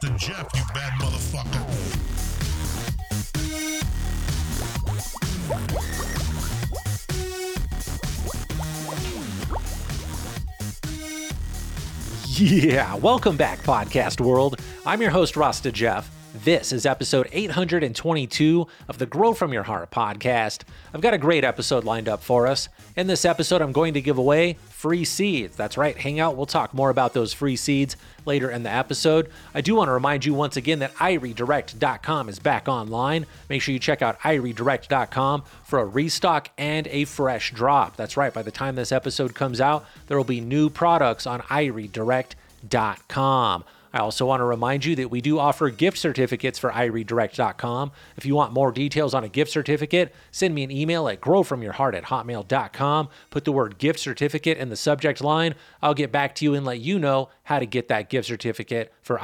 Rasta Jeff, you bad motherfucker. Yeah, welcome back, podcast world. I'm your host, Rasta Jeff. This is episode 822 of the Grow From Your Heart podcast. I've got a great episode lined up for us. In this episode, I'm going to give away free seeds. That's right, hang out. We'll talk more about those free seeds later in the episode. I do want to remind you once again that iriedirect.com is back online. Make sure you check out iriedirect.com for a restock and a fresh drop. That's right, by the time this episode comes out, there will be new products on iriedirect.com. I also want to remind you that we do offer gift certificates for iriedirect.com. If you want more details on a gift certificate, send me an email at growfromyourheart at hotmail.com. Put the word gift certificate in the subject line. I'll get back to you and let you know how to get that gift certificate for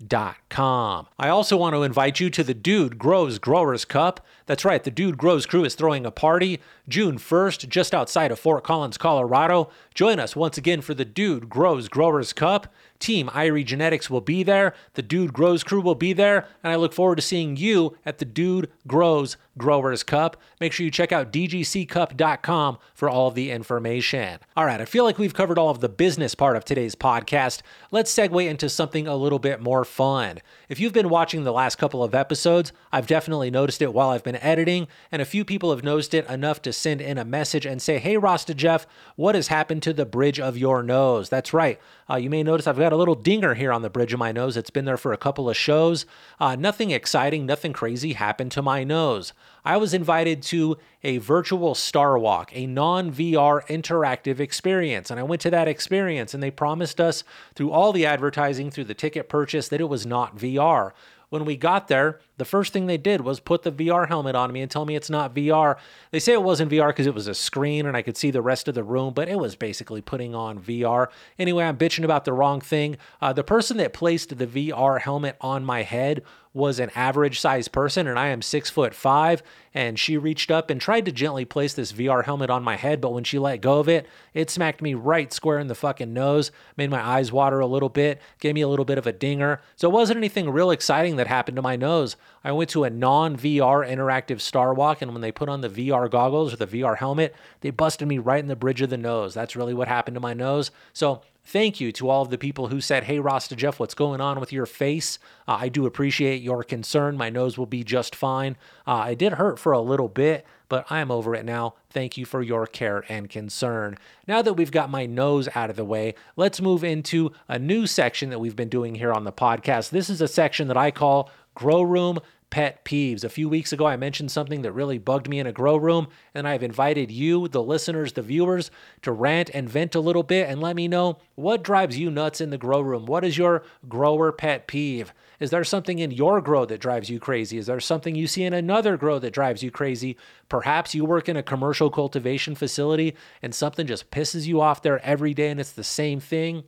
iriedirect.com. I also want to invite you to the Dude Grows Growers Cup. That's right, the Dude Grows crew is throwing a party June 1st, just outside of Fort Collins, Colorado. Join us once again for the Dude Grows Growers Cup. Team Irie Genetics will be there. The Dude Grows crew will be there. And I look forward to seeing you at the Dude Grows Growers Cup. Make sure you check out dgccup.com for all of the information. All right, I feel like we've covered all of the business part of today's podcast. Let's segue into something a little bit more fun. If you've been watching the last couple of episodes, I've definitely noticed it while I've been editing, and a few people have noticed it enough to send in a message and say, Hey, Rasta Jeff, what has happened to the bridge of your nose? That's right. Uh, you may notice I've got a little dinger here on the bridge of my nose. It's been there for a couple of shows. Uh, nothing exciting, nothing crazy happened to my nose. I was invited to a virtual Star Walk, a non VR interactive experience. And I went to that experience and they promised us through all the advertising, through the ticket purchase, that it was not VR. When we got there, the first thing they did was put the VR helmet on me and tell me it's not VR. They say it wasn't VR because it was a screen and I could see the rest of the room, but it was basically putting on VR. Anyway, I'm bitching about the wrong thing. Uh, the person that placed the VR helmet on my head was an average sized person and I am six foot five. And she reached up and tried to gently place this VR helmet on my head, but when she let go of it, it smacked me right square in the fucking nose, made my eyes water a little bit, gave me a little bit of a dinger. So it wasn't anything real exciting that happened to my nose. I went to a non VR interactive Star Walk, and when they put on the VR goggles or the VR helmet, they busted me right in the bridge of the nose. That's really what happened to my nose. So Thank you to all of the people who said, Hey, Rasta Jeff, what's going on with your face? Uh, I do appreciate your concern. My nose will be just fine. Uh, it did hurt for a little bit, but I am over it now. Thank you for your care and concern. Now that we've got my nose out of the way, let's move into a new section that we've been doing here on the podcast. This is a section that I call Grow Room pet peeves. A few weeks ago, I mentioned something that really bugged me in a grow room, and I've invited you, the listeners, the viewers, to rant and vent a little bit and let me know what drives you nuts in the grow room. What is your grower pet peeve? Is there something in your grow that drives you crazy? Is there something you see in another grow that drives you crazy? Perhaps you work in a commercial cultivation facility and something just pisses you off there every day and it's the same thing.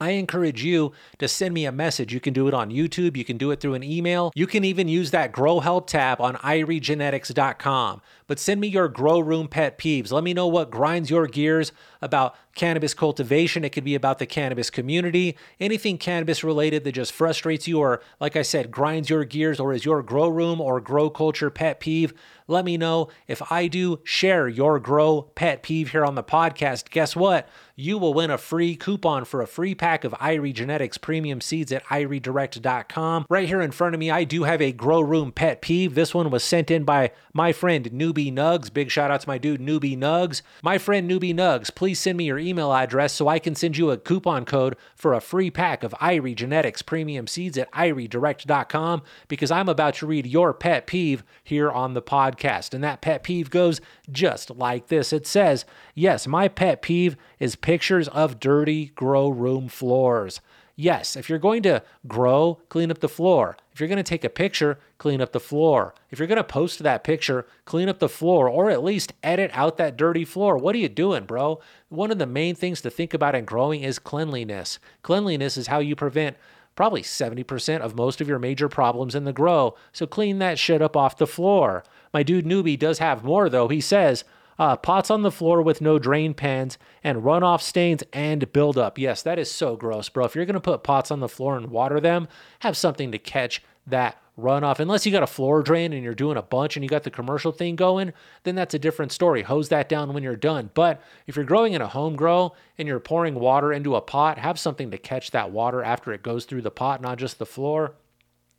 I encourage you to send me a message. You can do it on YouTube, you can do it through an email, you can even use that Grow Help tab on iriegenetics.com. But send me your grow room pet peeves. Let me know what grinds your gears about cannabis cultivation. It could be about the cannabis community, anything cannabis related that just frustrates you, or like I said, grinds your gears, or is your grow room or grow culture pet peeve. Let me know if I do share your grow pet peeve here on the podcast. Guess what? You will win a free coupon for a free pack of Irie Genetics premium seeds at iriedirect.com. Right here in front of me, I do have a grow room pet peeve. This one was sent in by my friend Newbie Nugs. Big shout out to my dude Newbie Nugs. My friend Newbie Nugs, please send me your email address so I can send you a coupon code for a free pack of Irie Genetics premium seeds at iriedirect.com because I'm about to read your pet peeve here on the podcast. And that pet peeve goes just like this. It says, Yes, my pet peeve is pictures of dirty grow room floors. Yes, if you're going to grow, clean up the floor. If you're going to take a picture, clean up the floor. If you're going to post that picture, clean up the floor or at least edit out that dirty floor. What are you doing, bro? One of the main things to think about in growing is cleanliness. Cleanliness is how you prevent probably 70% of most of your major problems in the grow. So clean that shit up off the floor. My dude Newbie does have more though. He says, Uh, pots on the floor with no drain pans and runoff stains and buildup. Yes, that is so gross, bro. If you're going to put pots on the floor and water them, have something to catch that runoff. Unless you got a floor drain and you're doing a bunch and you got the commercial thing going, then that's a different story. Hose that down when you're done. But if you're growing in a home grow and you're pouring water into a pot, have something to catch that water after it goes through the pot, not just the floor.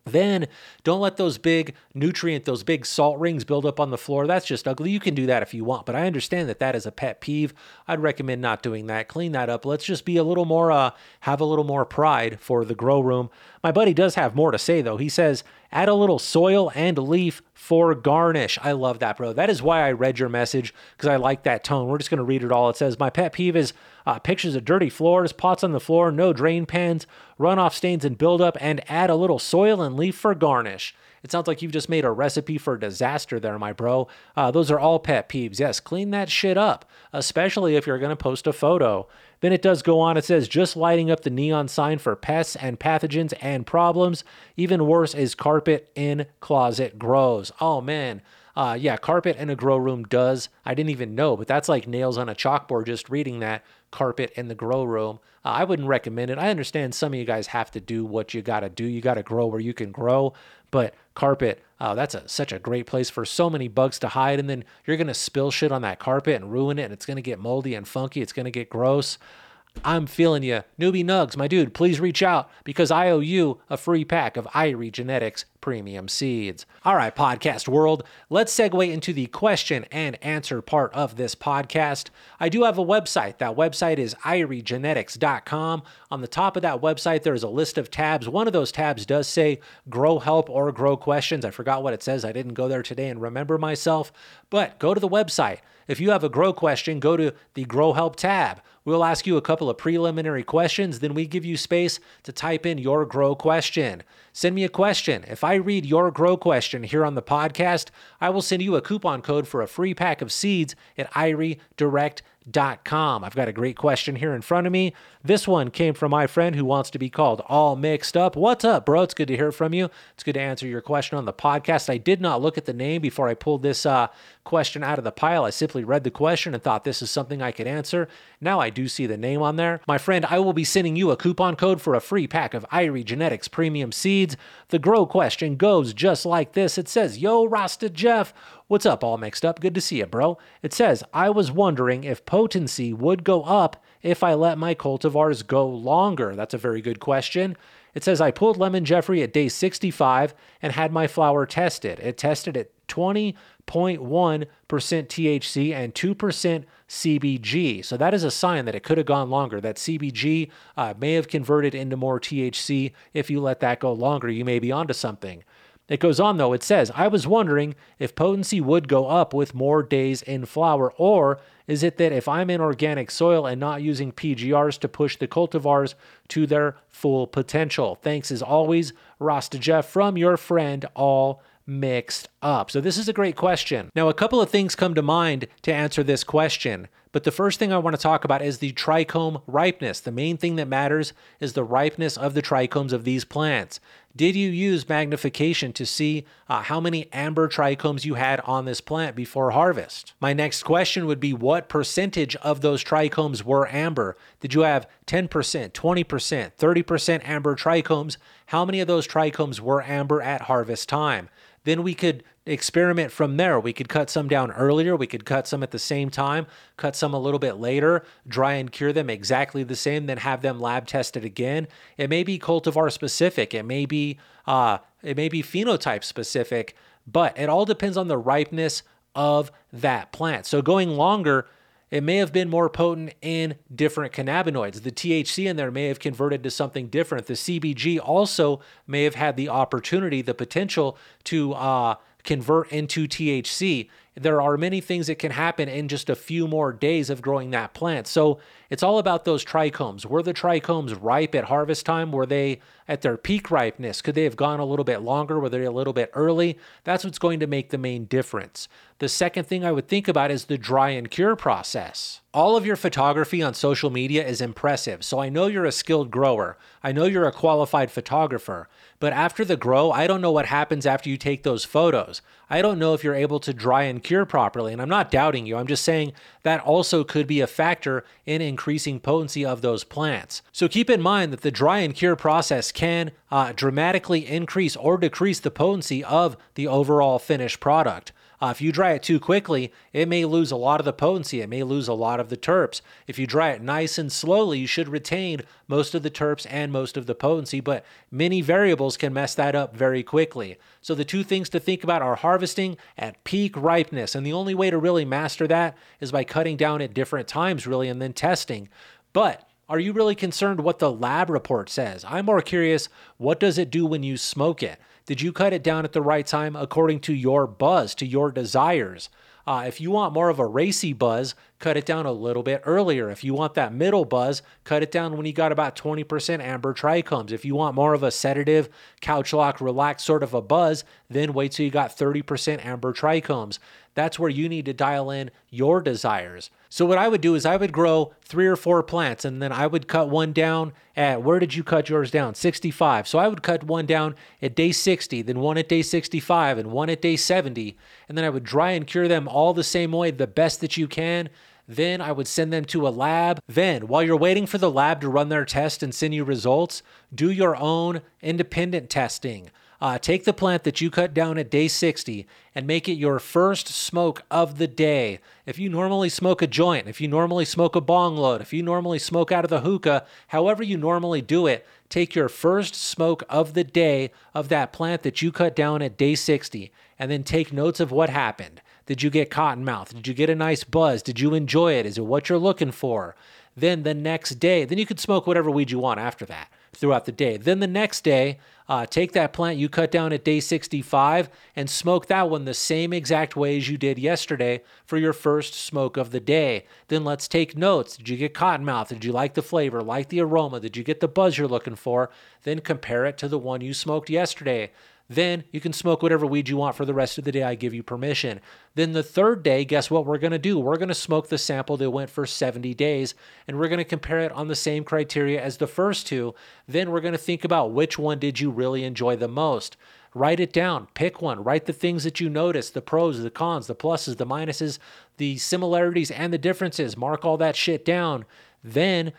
Then don't let those big nutrient, those big salt rings build up on the floor. That's just ugly. You can do that if you want, but I understand that that is a pet peeve. I'd recommend not doing that. Clean that up. Let's just be a little more, uh, have a little more pride for the grow room. My buddy does have more to say though. He says, add a little soil and leaf for garnish. I love that, bro. That is why I read your message because I like that tone. We're just going to read it all. It says, My pet peeve is uh, pictures of dirty floors, pots on the floor, no drain pans, runoff stains and buildup, and add a little soil and leaf for garnish. It sounds like you've just made a recipe for disaster there, my bro. Uh, those are all pet peeves. Yes, clean that shit up, especially if you're going to post a photo. Then it does go on. It says just lighting up the neon sign for pests and pathogens and problems. Even worse is carpet in closet grows. Oh man. Uh, yeah, carpet in a grow room does. I didn't even know, but that's like nails on a chalkboard just reading that carpet in the grow room. Uh, I wouldn't recommend it. I understand some of you guys have to do what you got to do. You got to grow where you can grow, but carpet, Oh, that's a, such a great place for so many bugs to hide. And then you're going to spill shit on that carpet and ruin it, and it's going to get moldy and funky. It's going to get gross. I'm feeling you. Newbie Nugs, my dude, please reach out because I owe you a free pack of Irie Genetics premium seeds. All right, podcast world, let's segue into the question and answer part of this podcast. I do have a website. That website is iriegenetics.com. On the top of that website, there's a list of tabs. One of those tabs does say grow help or grow questions. I forgot what it says. I didn't go there today and remember myself, but go to the website. If you have a grow question, go to the grow help tab. We'll ask you a couple of preliminary questions, then we give you space to type in your grow question. Send me a question. If I read your grow question here on the podcast, I will send you a coupon code for a free pack of seeds at iriedirect.com com. I've got a great question here in front of me. This one came from my friend who wants to be called All Mixed Up. What's up, bro? It's good to hear from you. It's good to answer your question on the podcast. I did not look at the name before I pulled this uh, question out of the pile. I simply read the question and thought this is something I could answer. Now I do see the name on there. My friend, I will be sending you a coupon code for a free pack of Irie Genetics premium seeds. The grow question goes just like this. It says, Yo, Rasta Jeff, What's up, all mixed up? Good to see you, bro. It says, I was wondering if potency would go up if I let my cultivars go longer. That's a very good question. It says, I pulled Lemon Jeffrey at day 65 and had my flower tested. It tested at 20.1% THC and 2% CBG. So that is a sign that it could have gone longer. That CBG uh, may have converted into more THC. If you let that go longer, you may be onto something. It goes on though, it says, I was wondering if potency would go up with more days in flower, or is it that if I'm in organic soil and not using PGRs to push the cultivars to their full potential? Thanks as always, Rasta Jeff from your friend, All Mixed Up. So, this is a great question. Now, a couple of things come to mind to answer this question. But the first thing I want to talk about is the trichome ripeness. The main thing that matters is the ripeness of the trichomes of these plants. Did you use magnification to see uh, how many amber trichomes you had on this plant before harvest? My next question would be what percentage of those trichomes were amber? Did you have 10%, 20%, 30% amber trichomes? How many of those trichomes were amber at harvest time? Then we could experiment from there. We could cut some down earlier, we could cut some at the same time, cut some a little bit later, dry and cure them exactly the same, then have them lab tested again. It may be cultivar specific, it may be uh, it may be phenotype specific, but it all depends on the ripeness of that plant. So going longer it may have been more potent in different cannabinoids. The THC in there may have converted to something different. The CBG also may have had the opportunity, the potential to uh, convert into THC. There are many things that can happen in just a few more days of growing that plant. So it's all about those trichomes. Were the trichomes ripe at harvest time? Were they at their peak ripeness? Could they have gone a little bit longer? Were they a little bit early? That's what's going to make the main difference. The second thing I would think about is the dry and cure process. All of your photography on social media is impressive, so I know you're a skilled grower. I know you're a qualified photographer. But after the grow, I don't know what happens after you take those photos. I don't know if you're able to dry and cure properly. And I'm not doubting you. I'm just saying that also could be a factor in increasing potency of those plants. So keep in mind that the dry and cure process can uh, dramatically increase or decrease the potency of the overall finished product. Uh, if you dry it too quickly, it may lose a lot of the potency. It may lose a lot of the terps. If you dry it nice and slowly, you should retain most of the terps and most of the potency, but many variables can mess that up very quickly. So the two things to think about are harvesting at peak ripeness. And the only way to really master that is by cutting down at different times, really, and then testing. But are you really concerned what the lab report says? I'm more curious, what does it do when you smoke it? Did you cut it down at the right time according to your buzz, to your desires? Uh, if you want more of a racy buzz, cut it down a little bit earlier. If you want that middle buzz, cut it down when you got about 20% amber trichomes. If you want more of a sedative, couch lock, relaxed sort of a buzz, then wait till you got 30% amber trichomes. That's where you need to dial in your desires. So what I would do is I would grow three or four plants and then I would cut one down at where did you cut yours down? 65. So I would cut one down at day 60, then one at day 65 and one at day 70, and then I would dry and cure them all the same way, the best that you can. Then I would send them to a lab. Then, while you're waiting for the lab to run their test and send you results, do your own independent testing. Uh, take the plant that you cut down at day 60 and make it your first smoke of the day. If you normally smoke a joint, if you normally smoke a bong load, if you normally smoke out of the hookah, however you normally do it, take your first smoke of the day of that plant that you cut down at day 60 and then take notes of what happened. Did you get cotton mouth? Did you get a nice buzz? Did you enjoy it? Is it what you're looking for? Then the next day, then you can smoke whatever weed you want after that throughout the day. Then the next day, uh, take that plant you cut down at day 65 and smoke that one the same exact way as you did yesterday for your first smoke of the day. Then let's take notes. Did you get cottonmouth? Did you like the flavor? Like the aroma? Did you get the buzz you're looking for? Then compare it to the one you smoked yesterday. Then you can smoke whatever weed you want for the rest of the day. I give you permission. Then the third day, guess what we're going to do? We're going to smoke the sample that went for 70 days and we're going to compare it on the same criteria as the first two. Then we're going to think about which one did you really enjoy the most. Write it down, pick one, write the things that you notice the pros, the cons, the pluses, the minuses, the similarities, and the differences. Mark all that shit down. Then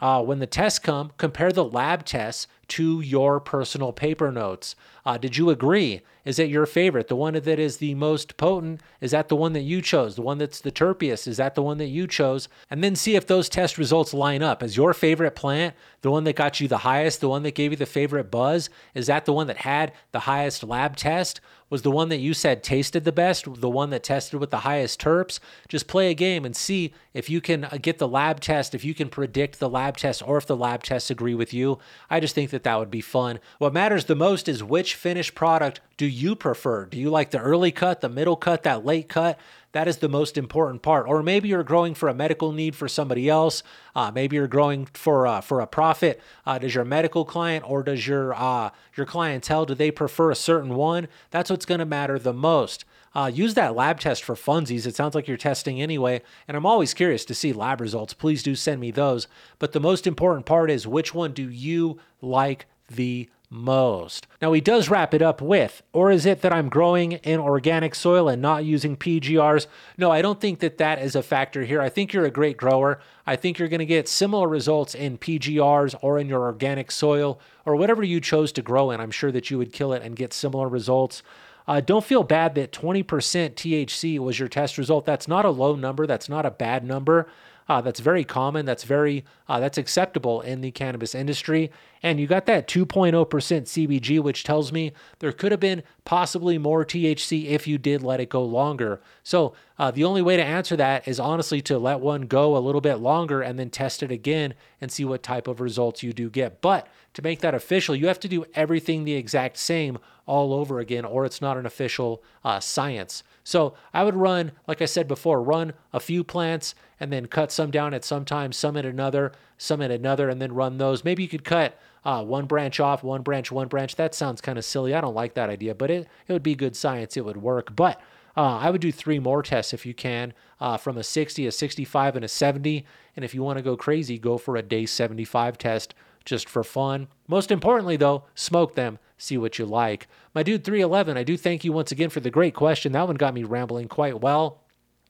uh, when the tests come, compare the lab tests to your personal paper notes. Uh, did you agree? Is it your favorite? The one that is the most potent? Is that the one that you chose? The one that's the terpiest? Is that the one that you chose? And then see if those test results line up. Is your favorite plant the one that got you the highest? The one that gave you the favorite buzz? Is that the one that had the highest lab test? Was the one that you said tasted the best the one that tested with the highest terps? Just play a game and see if you can uh, get the lab test, if you can predict the lab test, or if the lab tests agree with you. I just think that that would be fun. What matters the most is which finished product do you prefer? Do you like the early cut, the middle cut, that late cut? That is the most important part. Or maybe you're growing for a medical need for somebody else. Uh, maybe you're growing for uh, for a profit. Uh, does your medical client or does your uh, your clientele do they prefer a certain one? That's what's going to matter the most. Uh, use that lab test for funsies. It sounds like you're testing anyway, and I'm always curious to see lab results. Please do send me those. But the most important part is which one do you like the most. Now, he does wrap it up with, or is it that I'm growing in organic soil and not using PGRs? No, I don't think that that is a factor here. I think you're a great grower. I think you're going to get similar results in PGRs or in your organic soil or whatever you chose to grow in. I'm sure that you would kill it and get similar results. Uh, don't feel bad that 20% THC was your test result. That's not a low number. That's not a bad number. Uh, that's very common. That's very uh, that's acceptable in the cannabis industry. And you got that 2.0% CBG, which tells me there could have been possibly more THC if you did let it go longer. So uh, the only way to answer that is honestly to let one go a little bit longer and then test it again and see what type of results you do get. But to make that official, you have to do everything the exact same all over again, or it's not an official uh, science. So I would run, like I said before, run a few plants and then cut some down at some time, some at another, some at another, and then run those. Maybe you could cut uh, one branch off, one branch, one branch. That sounds kind of silly. I don't like that idea, but it, it would be good science. It would work. But uh, I would do three more tests if you can, uh, from a 60, a 65, and a 70. And if you want to go crazy, go for a day 75 test just for fun. Most importantly, though, smoke them see what you like. My dude 311, I do thank you once again for the great question. That one got me rambling quite well.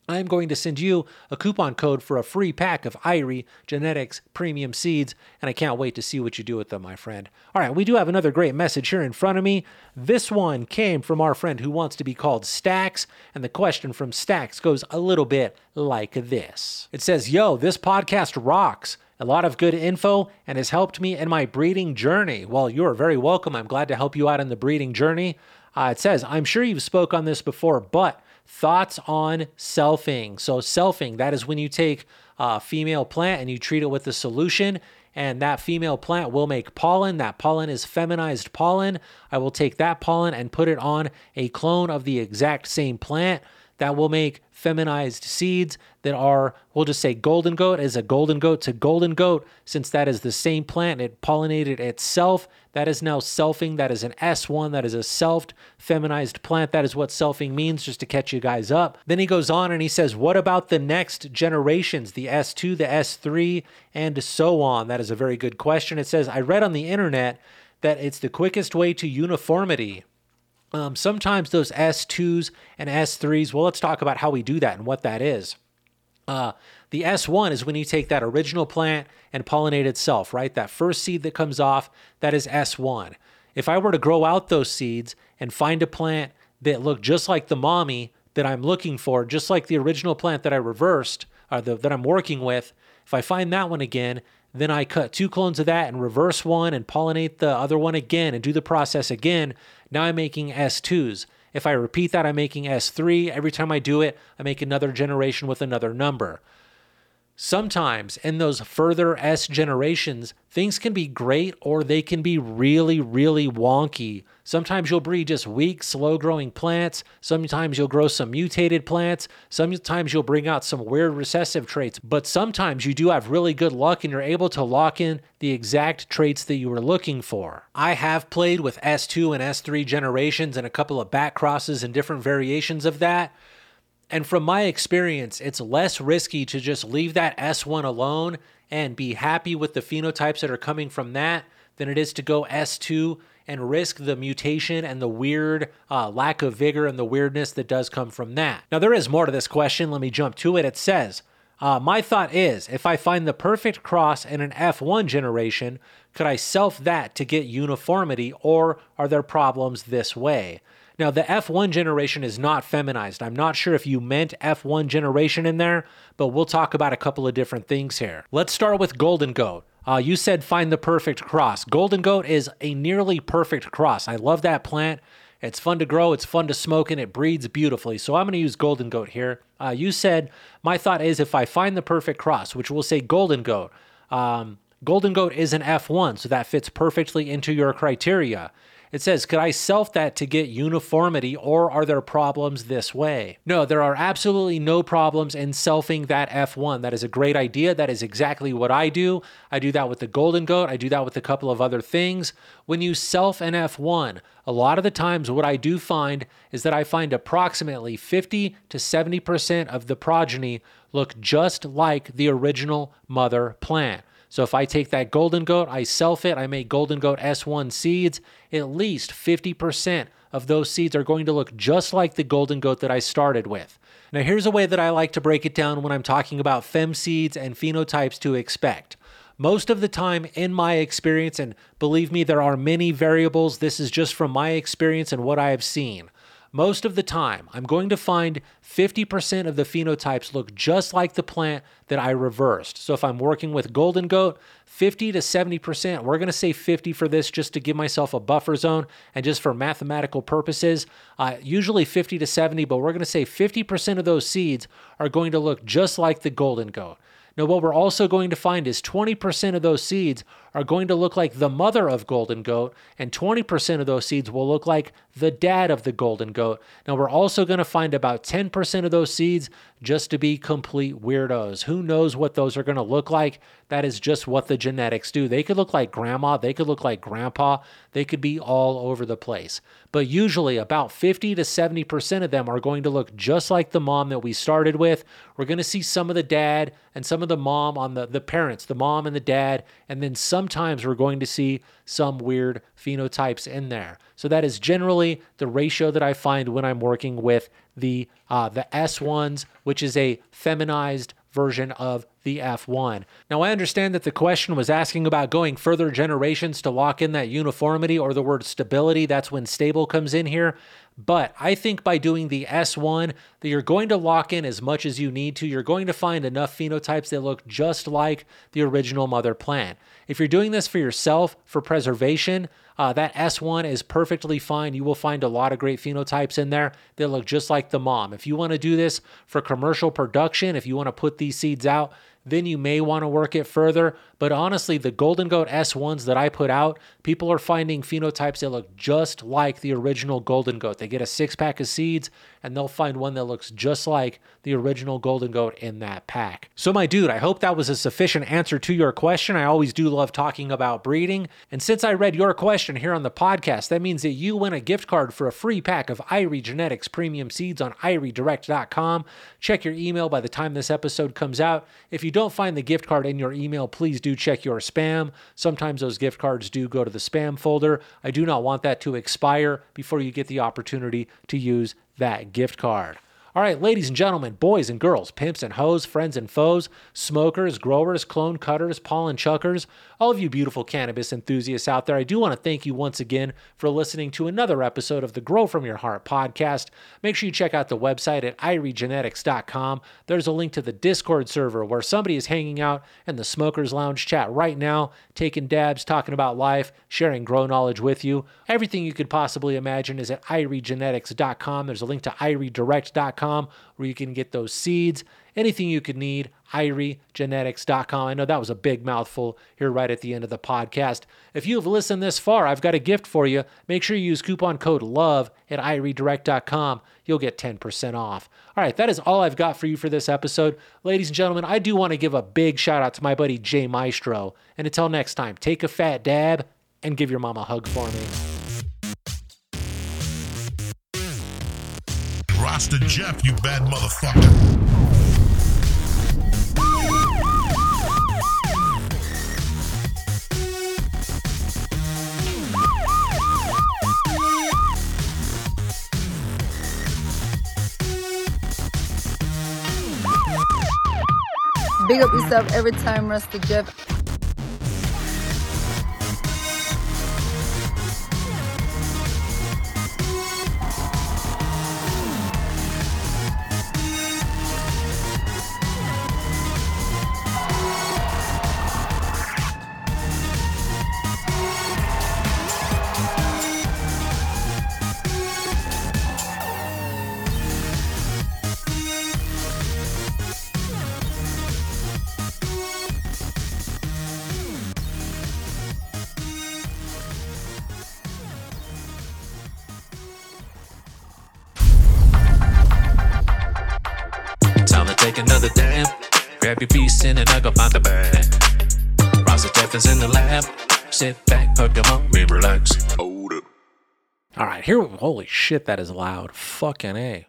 I'm going to send you a coupon code for a free pack of Irie Genetics premium seeds, and I can't wait to see what you do with them, my friend. All right, we do have another great message here in front of me. This one came from our friend who wants to be called Stacks, and the question from Stacks goes a little bit like this It says, Yo, this podcast rocks. A lot of good info and has helped me in my breeding journey. Well, you are very welcome. I'm glad to help you out in the breeding journey. Uh, it says, I'm sure you've spoke on this before, but thoughts on selfing. So selfing, that is when you take a female plant and you treat it with a solution and that female plant will make pollen. That pollen is feminized pollen. I will take that pollen and put it on a clone of the exact same plant that will make feminized seeds that are, we'll just say golden goat is a golden goat to golden goat, since that is the same plant. It pollinated itself. That is now selfing. That is an S1. That is a selfed feminized plant. That is what selfing means, just to catch you guys up. Then he goes on and he says, What about the next generations, the S2, the S3, and so on? That is a very good question. It says, I read on the internet that it's the quickest way to uniformity. Um, sometimes those S2s and S3s, well, let's talk about how we do that and what that is. Uh, the S1 is when you take that original plant and pollinate itself, right? That first seed that comes off, that is S1. If I were to grow out those seeds and find a plant that looked just like the mommy that I'm looking for, just like the original plant that I reversed or the, that I'm working with, if I find that one again, then I cut two clones of that and reverse one and pollinate the other one again and do the process again. Now I'm making S2s. If I repeat that, I'm making S3. Every time I do it, I make another generation with another number. Sometimes in those further S generations, things can be great or they can be really, really wonky. Sometimes you'll breed just weak, slow growing plants. Sometimes you'll grow some mutated plants. Sometimes you'll bring out some weird recessive traits. But sometimes you do have really good luck and you're able to lock in the exact traits that you were looking for. I have played with S2 and S3 generations and a couple of back crosses and different variations of that. And from my experience, it's less risky to just leave that S1 alone and be happy with the phenotypes that are coming from that than it is to go S2 and risk the mutation and the weird uh, lack of vigor and the weirdness that does come from that. Now, there is more to this question. Let me jump to it. It says, uh, My thought is if I find the perfect cross in an F1 generation, could I self that to get uniformity, or are there problems this way? Now, the F1 generation is not feminized. I'm not sure if you meant F1 generation in there, but we'll talk about a couple of different things here. Let's start with Golden Goat. Uh, you said find the perfect cross. Golden Goat is a nearly perfect cross. I love that plant. It's fun to grow, it's fun to smoke, and it breeds beautifully. So I'm going to use Golden Goat here. Uh, you said, my thought is if I find the perfect cross, which we'll say Golden Goat, um, Golden Goat is an F1, so that fits perfectly into your criteria. It says, Could I self that to get uniformity, or are there problems this way? No, there are absolutely no problems in selfing that F1. That is a great idea. That is exactly what I do. I do that with the Golden Goat, I do that with a couple of other things. When you self an F1, a lot of the times what I do find is that I find approximately 50 to 70% of the progeny look just like the original mother plant. So if I take that golden goat, I self it, I make golden goat S1 seeds, at least 50% of those seeds are going to look just like the golden goat that I started with. Now, here's a way that I like to break it down when I'm talking about fem seeds and phenotypes to expect. Most of the time, in my experience, and believe me, there are many variables, this is just from my experience and what I have seen most of the time, I'm going to find 50% of the phenotypes look just like the plant that I reversed. So if I'm working with golden goat, 50 to 70%, we're going to say 50 for this just to give myself a buffer zone and just for mathematical purposes. Uh, usually 50 to 70, but we're going to say 50% of those seeds are going to look just like the golden goat. Now, what we're also going to find is 20% of those seeds are going to look like the mother of golden goat, and 20% of those seeds will look like the dad of the golden goat. Now, we're also going to find about 10% of those seeds just to be complete weirdos. Who knows what those are going to look like? That is just what the genetics do. They could look like grandma, they could look like grandpa, they could be all over the place. But usually, about 50 to 70% of them are going to look just like the mom that we started with. We're going to see some of the dad and some of the mom on the, the parents, the mom and the dad. And then sometimes we're going to see some weird phenotypes in there. So that is generally the ratio that I find when I'm working with the uh, the S1s, which is a feminized version of the F1. Now, I understand that the question was asking about going further generations to lock in that uniformity or the word stability. That's when stable comes in here. But I think by doing the S1, that you're going to lock in as much as you need to. You're going to find enough phenotypes that look just like the original mother plant. If you're doing this for yourself for preservation, uh, that S1 is perfectly fine. You will find a lot of great phenotypes in there that look just like the mom. If you want to do this for commercial production, if you want to put these seeds out, then you may want to work it further. But honestly, the Golden Goat S1s that I put out, people are finding phenotypes that look just like the original Golden Goat. They get a six pack of seeds and they'll find one that looks just like the original Golden Goat in that pack. So, my dude, I hope that was a sufficient answer to your question. I always do love talking about breeding. And since I read your question here on the podcast, that means that you win a gift card for a free pack of Irie Genetics premium seeds on iriedirect.com. Check your email by the time this episode comes out. If you don't find the gift card in your email, please do check your spam. Sometimes those gift cards do go to the spam folder. I do not want that to expire before you get the opportunity to use that gift card. All right, ladies and gentlemen, boys and girls, pimps and hoes, friends and foes, smokers, growers, clone cutters, pollen chuckers, all of you beautiful cannabis enthusiasts out there, I do want to thank you once again for listening to another episode of the Grow From Your Heart podcast. Make sure you check out the website at iriegenetics.com. There's a link to the Discord server where somebody is hanging out in the Smokers Lounge chat right now, taking dabs, talking about life, sharing grow knowledge with you. Everything you could possibly imagine is at iriegenetics.com. There's a link to where you can get those seeds, anything you could need, iriegenetics.com. I know that was a big mouthful here right at the end of the podcast. If you have listened this far, I've got a gift for you. Make sure you use coupon code LOVE at iriedirect.com. You'll get 10% off. All right, that is all I've got for you for this episode. Ladies and gentlemen, I do want to give a big shout out to my buddy Jay Maestro. And until next time, take a fat dab and give your mom a hug for me. Rasta Jeff, you bad motherfucker. Big up yourself every time, Rasta Jeff. Grab your piece and then I go find the bag. Rasta Jeff is in the lab. Sit back, hug your mom, and relax. Hold up. All right, here. Holy shit, that is loud. Fucking A.